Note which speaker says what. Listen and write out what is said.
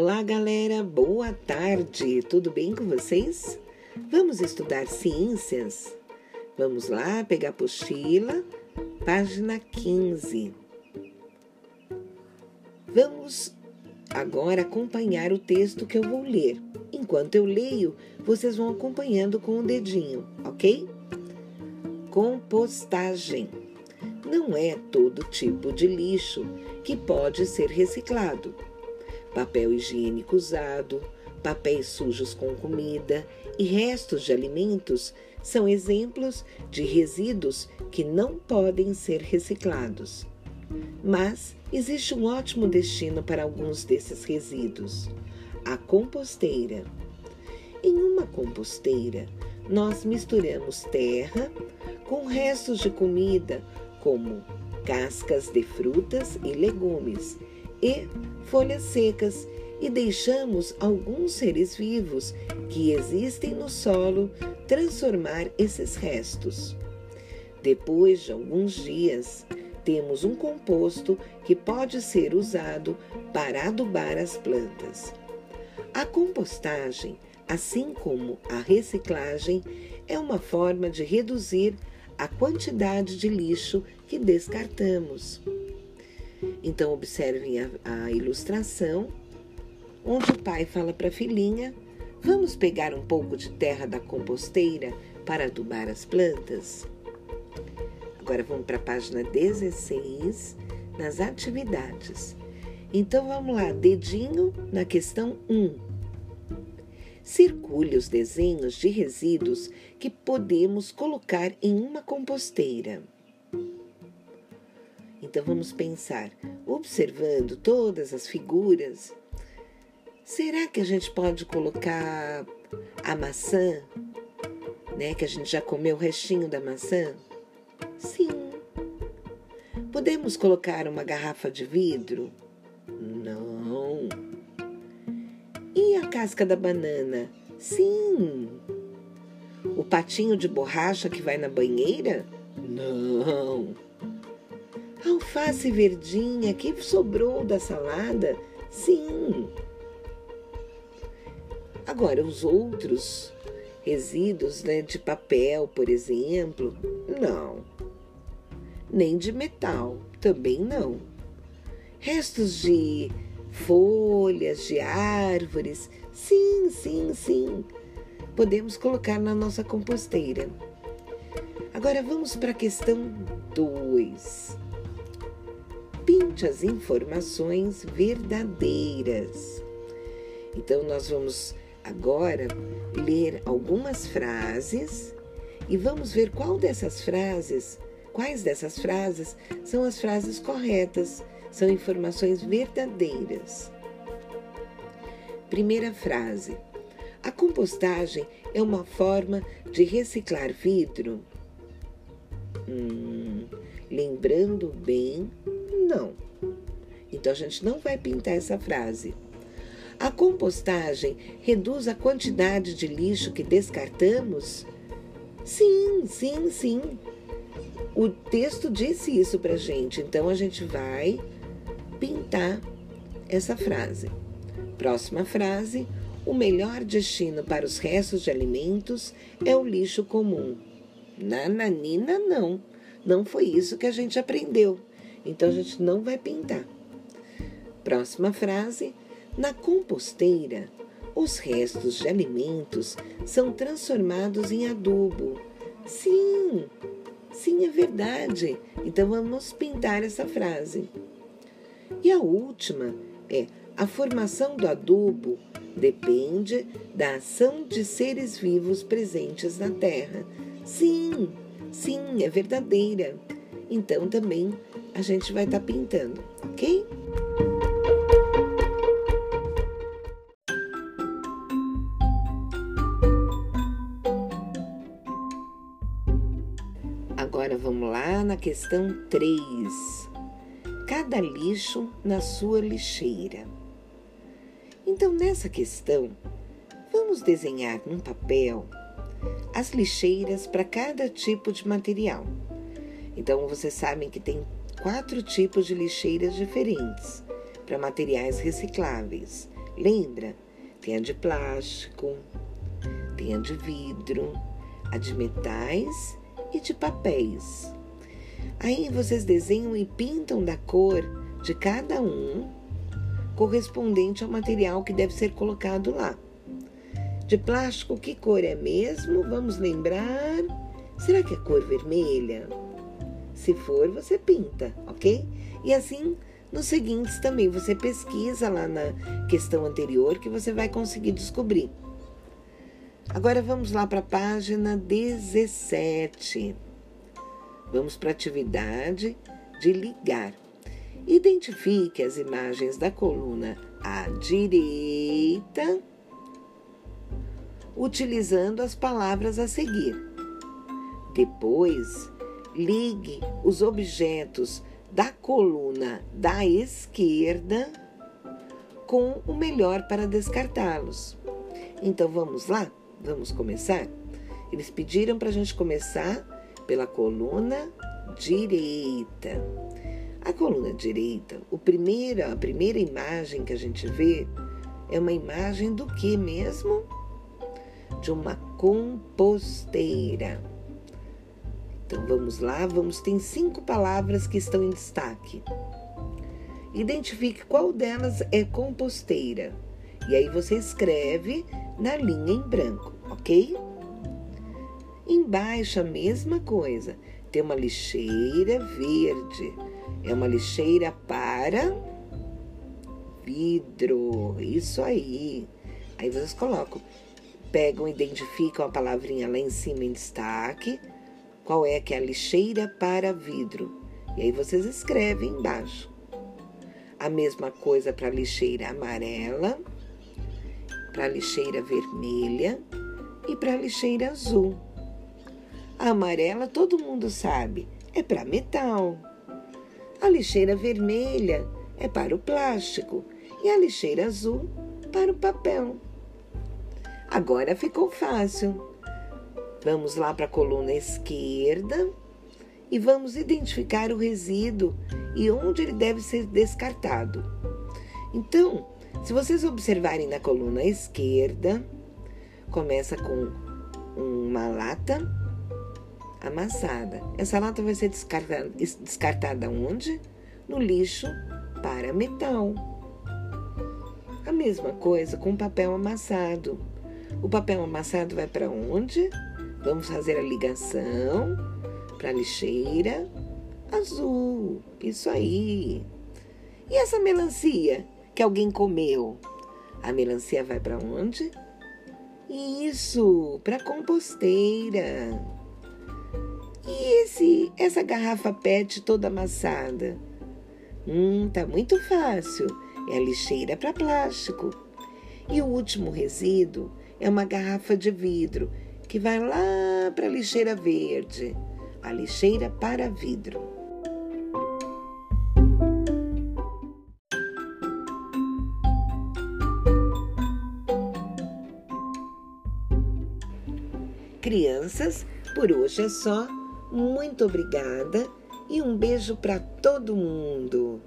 Speaker 1: Olá, galera, boa tarde, tudo bem com vocês? Vamos estudar ciências? Vamos lá pegar a apostila, página 15. Vamos agora acompanhar o texto que eu vou ler. Enquanto eu leio, vocês vão acompanhando com o dedinho, ok? Compostagem. Não é todo tipo de lixo que pode ser reciclado papel higiênico usado, papéis sujos com comida e restos de alimentos são exemplos de resíduos que não podem ser reciclados. Mas existe um ótimo destino para alguns desses resíduos: a composteira. Em uma composteira, nós misturamos terra com restos de comida, como cascas de frutas e legumes, e folhas secas e deixamos alguns seres vivos que existem no solo transformar esses restos. Depois de alguns dias, temos um composto que pode ser usado para adubar as plantas. A compostagem, assim como a reciclagem, é uma forma de reduzir a quantidade de lixo que descartamos. Então, observem a, a ilustração, onde o pai fala para a filhinha: Vamos pegar um pouco de terra da composteira para adubar as plantas? Agora vamos para a página 16, nas atividades. Então vamos lá, dedinho na questão 1. Circule os desenhos de resíduos que podemos colocar em uma composteira. Então vamos pensar, observando todas as figuras, será que a gente pode colocar a maçã, né, que a gente já comeu o restinho da maçã? Sim. Podemos colocar uma garrafa de vidro? Não. E a casca da banana? Sim. O patinho de borracha que vai na banheira? Não alface verdinha que sobrou da salada? Sim. Agora, os outros resíduos né, de papel, por exemplo, não. Nem de metal, também não. Restos de folhas, de árvores, sim, sim, sim. Podemos colocar na nossa composteira. Agora vamos para a questão 2 pinte as informações verdadeiras. Então, nós vamos agora ler algumas frases e vamos ver qual dessas frases, quais dessas frases são as frases corretas, são informações verdadeiras. Primeira frase: A compostagem é uma forma de reciclar vidro? Hum, lembrando bem não. Então a gente não vai pintar essa frase. A compostagem reduz a quantidade de lixo que descartamos? Sim, sim, sim. O texto disse isso para gente, então a gente vai pintar essa frase. Próxima frase: o melhor destino para os restos de alimentos é o lixo comum. Nananina, não. Não foi isso que a gente aprendeu. Então a gente não vai pintar. Próxima frase: na composteira, os restos de alimentos são transformados em adubo. Sim, sim, é verdade. Então vamos pintar essa frase. E a última é: a formação do adubo depende da ação de seres vivos presentes na Terra. Sim, sim, é verdadeira. Então também a gente vai estar tá pintando, ok? Agora vamos lá na questão 3. Cada lixo na sua lixeira. Então, nessa questão, vamos desenhar num papel as lixeiras para cada tipo de material. Então, vocês sabem que tem quatro tipos de lixeiras diferentes para materiais recicláveis: Lembra? Tem a de plástico, tem a de vidro, a de metais e de papéis. Aí vocês desenham e pintam da cor de cada um correspondente ao material que deve ser colocado lá. De plástico, que cor é mesmo? Vamos lembrar. Será que é cor vermelha? Se for, você pinta, ok? E assim, nos seguintes também, você pesquisa lá na questão anterior que você vai conseguir descobrir. Agora vamos lá para a página 17. Vamos para a atividade de ligar. Identifique as imagens da coluna à direita utilizando as palavras a seguir. Depois, ligue os objetos da coluna da esquerda com o melhor para descartá-los. Então vamos lá? Vamos começar? Eles pediram para a gente começar pela coluna direita. A coluna direita, o primeiro, a primeira imagem que a gente vê é uma imagem do que mesmo? De uma composteira. Então vamos lá, vamos tem cinco palavras que estão em destaque. Identifique qual delas é composteira. E aí você escreve na linha em branco, ok? Embaixo a mesma coisa. Tem uma lixeira verde. É uma lixeira para vidro. Isso aí. Aí vocês colocam, pegam, identificam a palavrinha lá em cima em destaque. Qual é que é a lixeira para vidro? E aí vocês escrevem embaixo. A mesma coisa para a lixeira amarela para a lixeira vermelha e para a lixeira azul. A amarela todo mundo sabe, é para metal. A lixeira vermelha é para o plástico e a lixeira azul para o papel. Agora ficou fácil. Vamos lá para a coluna esquerda e vamos identificar o resíduo e onde ele deve ser descartado. Então, se vocês observarem na coluna esquerda, começa com uma lata amassada. Essa lata vai ser descartada, descartada onde? No lixo para metal. A mesma coisa com papel amassado. O papel amassado vai para onde? Vamos fazer a ligação para a lixeira azul. Isso aí. E essa melancia? que alguém comeu. A melancia vai para onde? Isso, para composteira. E esse, essa garrafa PET toda amassada? Hum, tá muito fácil. É a lixeira para plástico. E o último resíduo é uma garrafa de vidro que vai lá para a lixeira verde, a lixeira para vidro. Crianças, por hoje é só. Muito obrigada e um beijo para todo mundo.